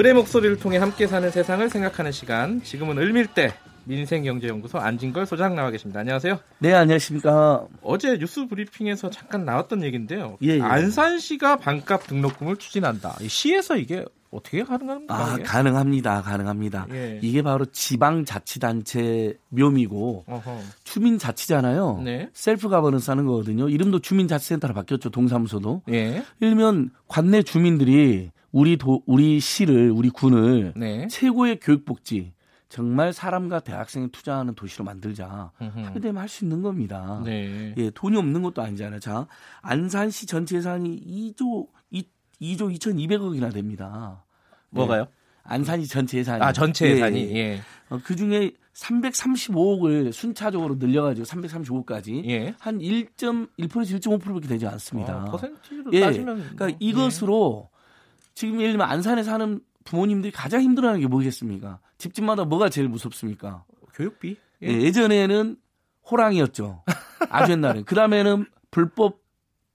을의 목소리를 통해 함께 사는 세상을 생각하는 시간. 지금은 을밀대 민생경제연구소 안진걸 소장 나와 계십니다. 안녕하세요. 네, 안녕하십니까. 어제 뉴스 브리핑에서 잠깐 나왔던 얘기인데요. 예, 예. 안산시가 반값 등록금을 추진한다. 이 시에서 이게 어떻게 가능합니까? 아, 이게? 가능합니다. 가능합니다. 예. 이게 바로 지방자치단체 묘미고 어허. 주민자치잖아요. 네. self governance 하는 거거든요. 이름도 주민자치센터로 바뀌었죠. 동사무소도. 예. 일면 관내 주민들이 우리 도 우리 시를 우리 군을 네. 최고의 교육복지 정말 사람과 대학생이 투자하는 도시로 만들자. 하게 되면 할 수 있는 겁니다. 네. 예, 돈이 없는 것도 아니잖아요. 자, 안산시 전체 예산이 2조 2, 2조 2,200억이나 됩니다. 뭐가요? 안산시 전체 예산이. 아, 전체 예, 예산이. 예. 예. 어, 그 중에 335억을 순차적으로 늘려가지고 335억까지 예. 한 1.1% 1.5%밖에 되지 않습니다. 어, 퍼센티로 예. 따지면 그러니까 뭐, 이것으로 지금 예를 들면 안산에 사는 부모님들이 가장 힘들어하는 게 뭐겠습니까? 집집마다 뭐가 제일 무섭습니까? 예. 교육비. 예. 예전에는 호랑이였죠. 아주 옛날에. 그 다음에는 불법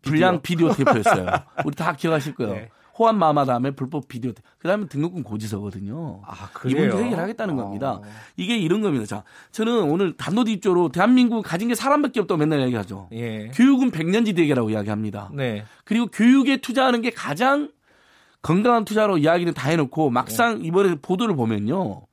불량 비디오 테이프였어요. 우리 다 기억하실 거예요. 네. 호환 마마 다음에 불법 비디오 테이프. 그 다음에 등록금 고지서거든요. 아, 이 문제 해결하겠다는 겁니다. 어. 이게 이런 겁니다. 자, 저는 오늘 단도직입적으로 대한민국 가진 게 사람밖에 없다고 맨날 얘기하죠. 예. 교육은 백년지대계라고 이야기합니다. 네. 그리고 교육에 투자하는 게 가장 건강한 투자로 이야기는 다 해놓고 막상 네. 이번에 보도를 보면요.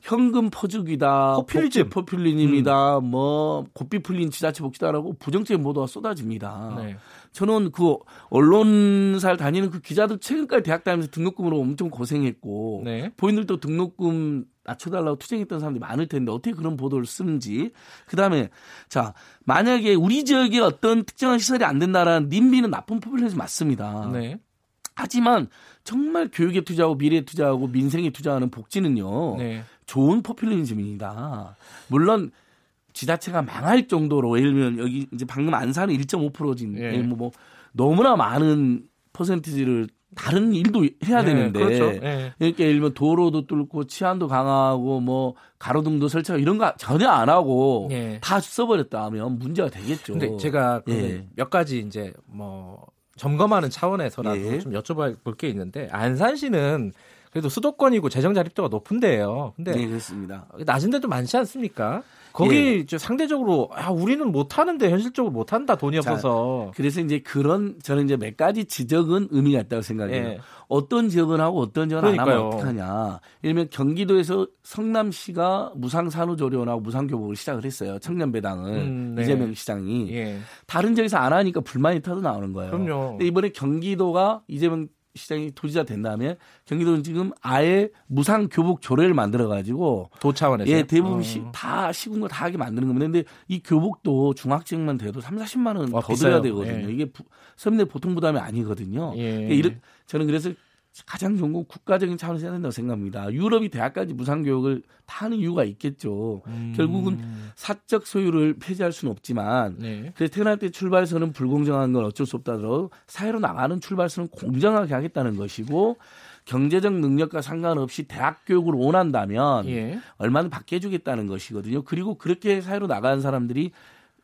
현금 퍼주기다, 포퓰리즘. 포퓰리즘이다, 뭐 고삐 풀린 지자체 복지다라고 부정적인 보도가 쏟아집니다. 네. 저는 그 언론사를 다니는 그 기자들 최근까지 대학 다니면서 등록금으로 엄청 고생했고 네. 본인들도 등록금 낮춰달라고 투쟁했던 사람들이 많을 텐데 어떻게 그런 보도를 쓰는지 그다음에 자 만약에 우리 지역에 어떤 특정한 시설이 안 된다라는 님비는 나쁜 포퓰리즘 맞습니다. 네. 하지만 정말 교육에 투자하고 미래에 투자하고 민생에 투자하는 복지는요 네. 좋은 포퓰리즘입니다. 물론 지자체가 망할 정도로 예를 들면 여기 이제 방금 안산은 1.5%진 예. 뭐, 뭐 너무나 많은 퍼센티지를 다른 일도 해야 예, 되는데 그렇죠. 예. 이렇게 예를 들면 도로도 뚫고 치안도 강화하고 뭐 가로등도 설치하고 이런 거 전혀 안 하고 예. 다 써버렸다 하면 문제가 되겠죠. 근데 제가 그 예. 몇 가지 이제 뭐 점검하는 차원에서라도 예. 좀 여쭤볼 게 있는데 안산시는 그래도 수도권이고 재정 자립도가 높은데요. 근데 네 그렇습니다. 낮은 데도 많지 않습니까? 거기 예. 이제 상대적으로 아 우리는 못 하는데 현실적으로 못 한다 돈이 자, 없어서 그래서 이제 그런 저는 이제 몇 가지 지적은 의미가 있다고 생각해요. 예. 어떤 지역은 하고 어떤 지역은 안 그러니까요. 하면 어떡하냐. 예를 들면 경기도에서 성남시가 무상산후조리원하고 무상교복을 시작을 했어요. 청년배당을 음, 네. 이재명 시장이 예. 다른 지역에서 안 하니까 불만이 터져 나오는 거예요. 그럼요. 근데 이번에 경기도가 이재명 시장이 도지사 된 다음에 경기도는 지금 아예 무상 교복 조례를 만들어 가지고 도 차원에서 예, 대부분 어. 시, 다 시군거 다 하게 만드는 겁니다. 근데 이 교복도 중학생만 돼도 3, 40만 원 어, 더 비싸요. 들어야 되거든요. 예. 이게 부, 서민들 보통 부담이 아니거든요. 예. 그러니까 이런, 저는 그래서 가장 좋은 건 국가적인 차원에서 해야 된다고 생각합니다. 유럽이 대학까지 무상교육을 다 하는 이유가 있겠죠. 음. 결국은 사적 소유를 폐지할 수는 없지만 네. 그래서 태어날 때 출발선은 불공정한 건 어쩔 수 없다더라도 사회로 나가는 출발선은 공정하게 하겠다는 것이고 경제적 능력과 상관없이 대학 교육을 원한다면 예. 얼마는 받게 해주겠다는 것이거든요. 그리고 그렇게 사회로 나가는 사람들이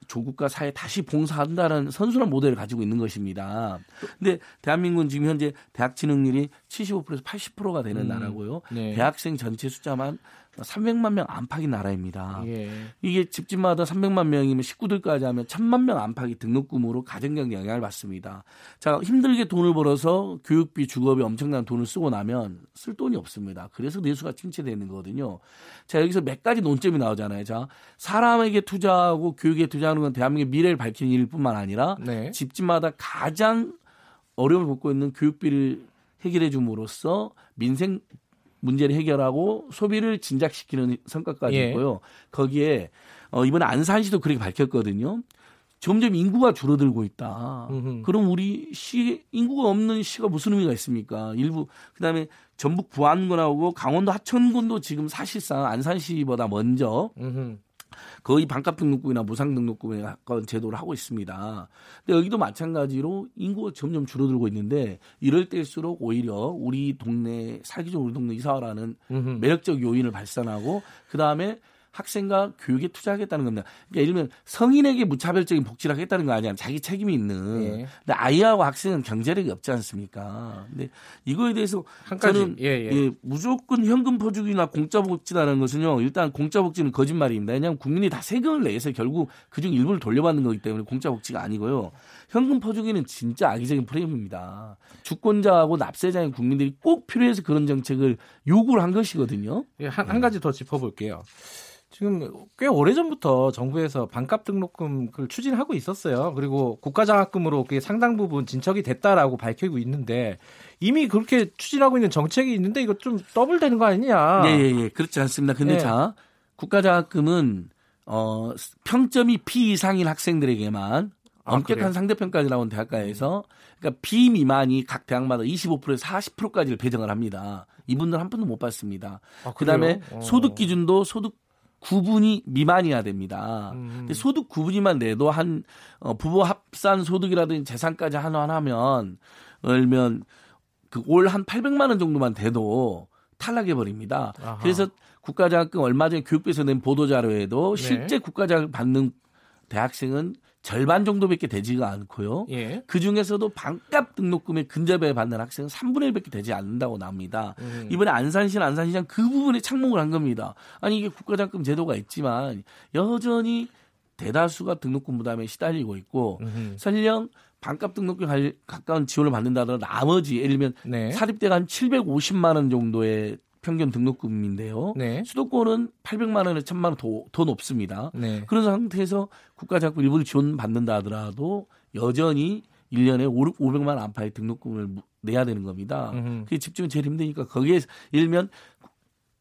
조국과 사회 에 다시 봉사한다는 선순환 모델을 가지고 있는 것입니다. 근데 대한민국은 지금 현재 대학 진학률이 75%에서 80%가 되는 음, 나라고요. 네. 대학생 전체 숫자만 300만 명 안팎인 나라입니다. 예. 이게 집집마다 300만 명이면 식구들까지 하면 1000만 명 안팎이 등록금으로 가정경제 영향을 받습니다. 자, 힘들게 돈을 벌어서 교육비, 주거비 엄청난 돈을 쓰고 나면 쓸 돈이 없습니다. 그래서 내수가 침체되는 거거든요. 자, 여기서 몇 가지 논점이 나오잖아요. 자, 사람에게 투자하고 교육에 투자하는 건 대한민국의 미래를 밝히는 일일 뿐만 아니라 네. 집집마다 가장 어려움을 겪고 있는 교육비를 해결해 줌으로써 민생 문제를 해결하고 소비를 진작시키는 성과까지 예. 있고요. 거기에 어, 이번에 안산시도 그렇게 밝혔거든요. 점점 인구가 줄어들고 있다. 음흠. 그럼 우리 시 인구가 없는 시가 무슨 의미가 있습니까? 일부 그다음에 전북 부안군하고 강원도 하천군도 지금 사실상 안산시보다 먼저 음흠. 거의 반값 등록금이나 무상 등록금에 가까운 제도를 하고 있습니다. 근데 여기도 마찬가지로 인구가 점점 줄어들고 있는데 이럴 때일수록 오히려 우리 동네 살기 좋은 우리 동네 이사라는. 매력적 요인을 발산하고 그 다음에 학생과 교육에 투자하겠다는 겁니다. 그러니까 예를 들면 성인에게 무차별적인 복지를 하겠다는 거 아니야. 자기 책임이 있는. 예. 근데 아이하고 학생은 경제력이 없지 않습니까? 근데 이거에 대해서 한 가지, 저는 예, 예. 예, 무조건 현금 포주기나 공짜 복지라는 것은요. 일단 공짜 복지는 거짓말입니다. 왜냐하면 국민이 다 세금을 내서 결국 그중 일부를 돌려받는 거기 때문에 공짜 복지가 아니고요. 현금 퍼주기는 진짜 악의적인 프레임입니다. 주권자하고 납세자인 국민들이 꼭 필요해서 그런 정책을 요구를 한 것이거든요. 예, 한, 한 가지 더 짚어볼게요. 지금 꽤 오래전부터 정부에서 반값 등록금을 추진하고 있었어요. 그리고 국가장학금으로 그게 상당 부분 진척이 됐다라고 밝히고 있는데 이미 그렇게 추진하고 있는 정책이 있는데 이거 좀 더블되는 거 아니냐? 예, 예, 예. 그렇지 않습니다. 근데 예. 자, 국가장학금은 어, 평점이 B 이상인 학생들에게만 아, 엄격한 상대평가를 나온 대학가에서 그러니까 B 미만이 각 대학마다 25%에서 40%까지를 배정을 합니다. 이분들 한 푼도 못 받습니다. 아, 그다음에 어. 소득 기준도 소득 구분이 미만이어야 됩니다. 음. 근데 소득 구분이만 내도 한 어, 부부 합산 소득이라든지 재산까지 환원하면 얼면 그 올 한 800만 원 정도만 돼도 탈락해 버립니다. 그래서 국가장학금 얼마 전에 교육부에서 낸 보도 자료에도 네. 실제 국가장학을 받는 대학생은 절반 정도밖에 되지가 않고요. 예. 그 중에서도 반값 등록금에 근접해 받는 학생은 3분의 1밖에 되지 않는다고 나옵니다. 음. 이번에 안산시 안산시장 그 부분에 착목을 한 겁니다. 아니 이게 국가장학금 제도가 있지만 여전히 대다수가 등록금 부담에 시달리고 있고 음흠. 설령 반값 등록금 가까운 지원을 받는다더라도 나머지 예를 들면 네. 사립대가 한 750만 원 정도의 평균 등록금인데요. 네. 수도권은 800만 원에 1000만 원 더, 더 높습니다. 네. 그런 상태에서 국가 자금 일부를 지원받는다 하더라도 여전히 1년에 500만 원 안팎의 등록금을 내야 되는 겁니다. 음흠. 그게 집중이 제일 힘드니까 거기에 일면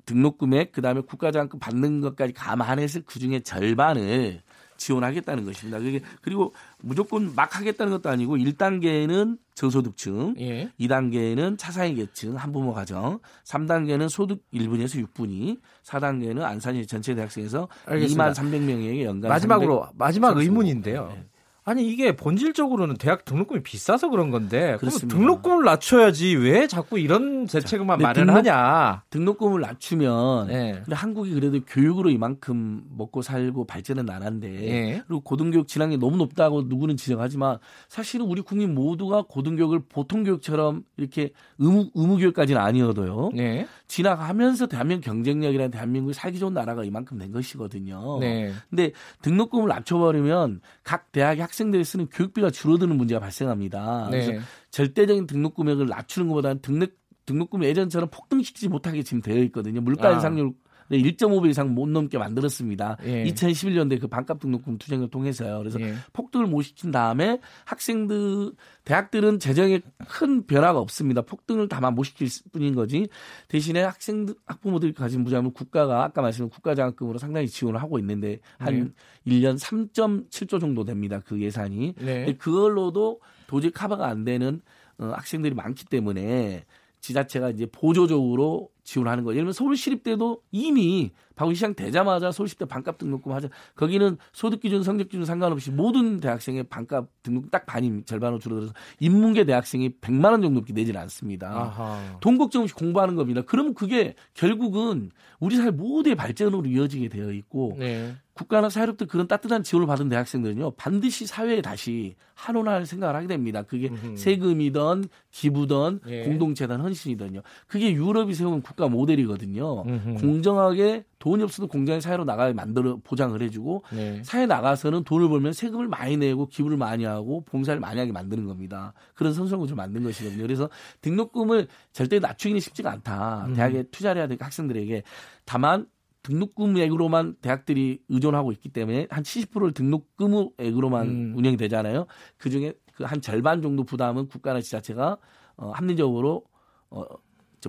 등록금액 그다음에 국가장학금 받는 것까지 감안해서 그중에 절반을 지원하겠다는 것입니다. 그게 그리고 무조건 막 하겠다는 것도 아니고 1단계는 저소득층, 예. 2단계는 차상위 계층 한부모 가정, 3단계는 소득 1분에서 6분위, 4단계는 안산시 전체 대학생에서 알겠습니다. 2만 300명에게 연간 마지막으로 300... 마지막 의문인데요. 네. 아니 이게 본질적으로는 대학 등록금이 비싸서 그런 건데 그럼 등록금을 낮춰야지 왜 자꾸 이런 대책만 마련하냐? 등록, 금을 낮추면 네. 근데 한국이 그래도 교육으로 이만큼 먹고 살고 발전은 나는데 네. 그리고 고등교육 질환이 너무 높다고 누구는 지적하지만 사실은 우리 국민 모두가 고등교육을 보통 교육처럼 이렇게 의무 의무 교육까지는 아니어도요. 네. 지나가면서 대한민국 경쟁력이라는 대한민국이 살기 좋은 나라가 이만큼 된 것이거든요. 네. 근데 등록금을 낮춰버리면 각 대학의 학 생들이 쓰는 교육비가 줄어드는 문제가 발생합니다. 네. 그래서 절대적인 등록 금액을 낮추는 것보다는 등록 등록금 예전처럼 폭등시키지 못하게 지금 되어 있거든요. 물가 인상률 아. 1.5배 이상 못 넘게 만들었습니다. 예. 2011년도에 그 반값 등록금 투쟁을 통해서요. 그래서 예. 폭등을 못 시킨 다음에 학생들 대학들은 재정에 큰 변화가 없습니다. 폭등을 다만 못 시킬 뿐인 거지. 대신에 학생들 학부모들이 가진 부담을 국가가 아까 말씀드린 국가장학금으로 상당히 지원을 하고 있는데 한 네. 1년 3.7조 정도 됩니다. 그 예산이. 네. 그걸로도 도저히 커버가 안 되는 어, 학생들이 많기 때문에 지자체가 이제 보조적으로 지원하는 거예요. 예를 들면 서울시립대도 이미 방울시장 되자마자 서울시립대 반값 등록금 하자. 거기는 소득 기준, 성적 기준 상관없이 모든 대학생의 반값 등록 딱 반이 절반으로 줄어들어서 인문계 대학생이 100만 원 정도밖에 내지는 않습니다. 아하. 돈 걱정 없이 공부하는 겁니다. 그러면 그게 결국은 우리 사회 모두의 발전으로 이어지게 되어 있고 네. 국가나 사회로부터 그런 따뜻한 지원을 받은 대학생들은요 반드시 사회에 다시 한원할 생각을 하게 됩니다. 그게 음흠. 세금이든 기부든 예. 공동체든 헌신이든요. 그게 유럽이 세운 국가 모델이거든요. 음흠. 공정하게 돈이 없어도 공정한 사회로 나가게 만들어 보장을 해주고 네. 사회 나가서는 돈을 벌면 세금을 많이 내고 기부를 많이 하고 봉사를 많이 하게 만드는 겁니다. 그런 선순환 구조를 만든 것이거든요. 그래서 등록금을 절대 낮추기는 쉽지가 않다. 음. 대학에 투자를 해야 될 학생들에게 다만 등록금액으로만 대학들이 의존하고 있기 때문에 한 70%를 등록금액으로만 음. 운영이 되잖아요. 그 중에 그 한 절반 정도 부담은 국가나 지자체가 어, 합리적으로 어,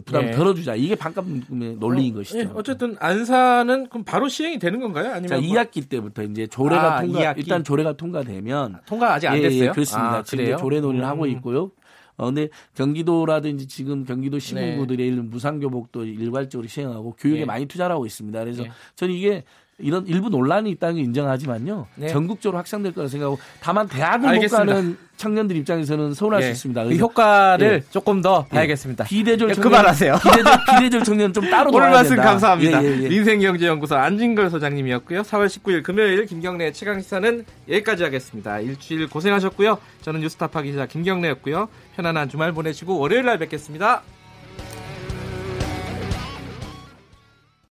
부담을 네. 덜어주자. 이게 반값의 논리인 어, 것이죠. 네. 어쨌든 안사는 그럼 바로 시행이 되는 건가요? 아니면 자, 뭐... 2학기 때부터 이제 조례가 아, 통과 2학기? 일단 조례가 통과되면 통과 아직 안 됐어요? 예, 예, 그렇습니다. 아, 지금 조례 논의를 음. 하고 있고요. 어, 근데 경기도라든지 지금 경기도 시군구들의 네. 무상교복도 일괄적으로 시행하고 교육에 네. 많이 투자를 하고 있습니다. 그래서 네. 저는 이게 이런 일부 논란이 있다는 걸 인정하지만요. 네. 전국적으로 확산될 거라 생각하고 다만 대학을 알겠습니다. 못 가는 청년들 입장에서는 서운할 수 예. 있습니다. 그 효과를 예. 조금 더 봐야겠습니다. 비대절 예, 청년 그만하세요. 비대절, 비대절 청년 좀 따로 오늘 말씀 된다. 감사합니다. 예, 예, 예. 민생경제연구소 안진걸 소장님이었고요. 4월 19일 금요일 김경래 최강 시사는 여기까지 하겠습니다. 일주일 고생하셨고요. 저는 뉴스타파 기자 김경래였고요. 편안한 주말 보내시고 월요일 날 뵙겠습니다.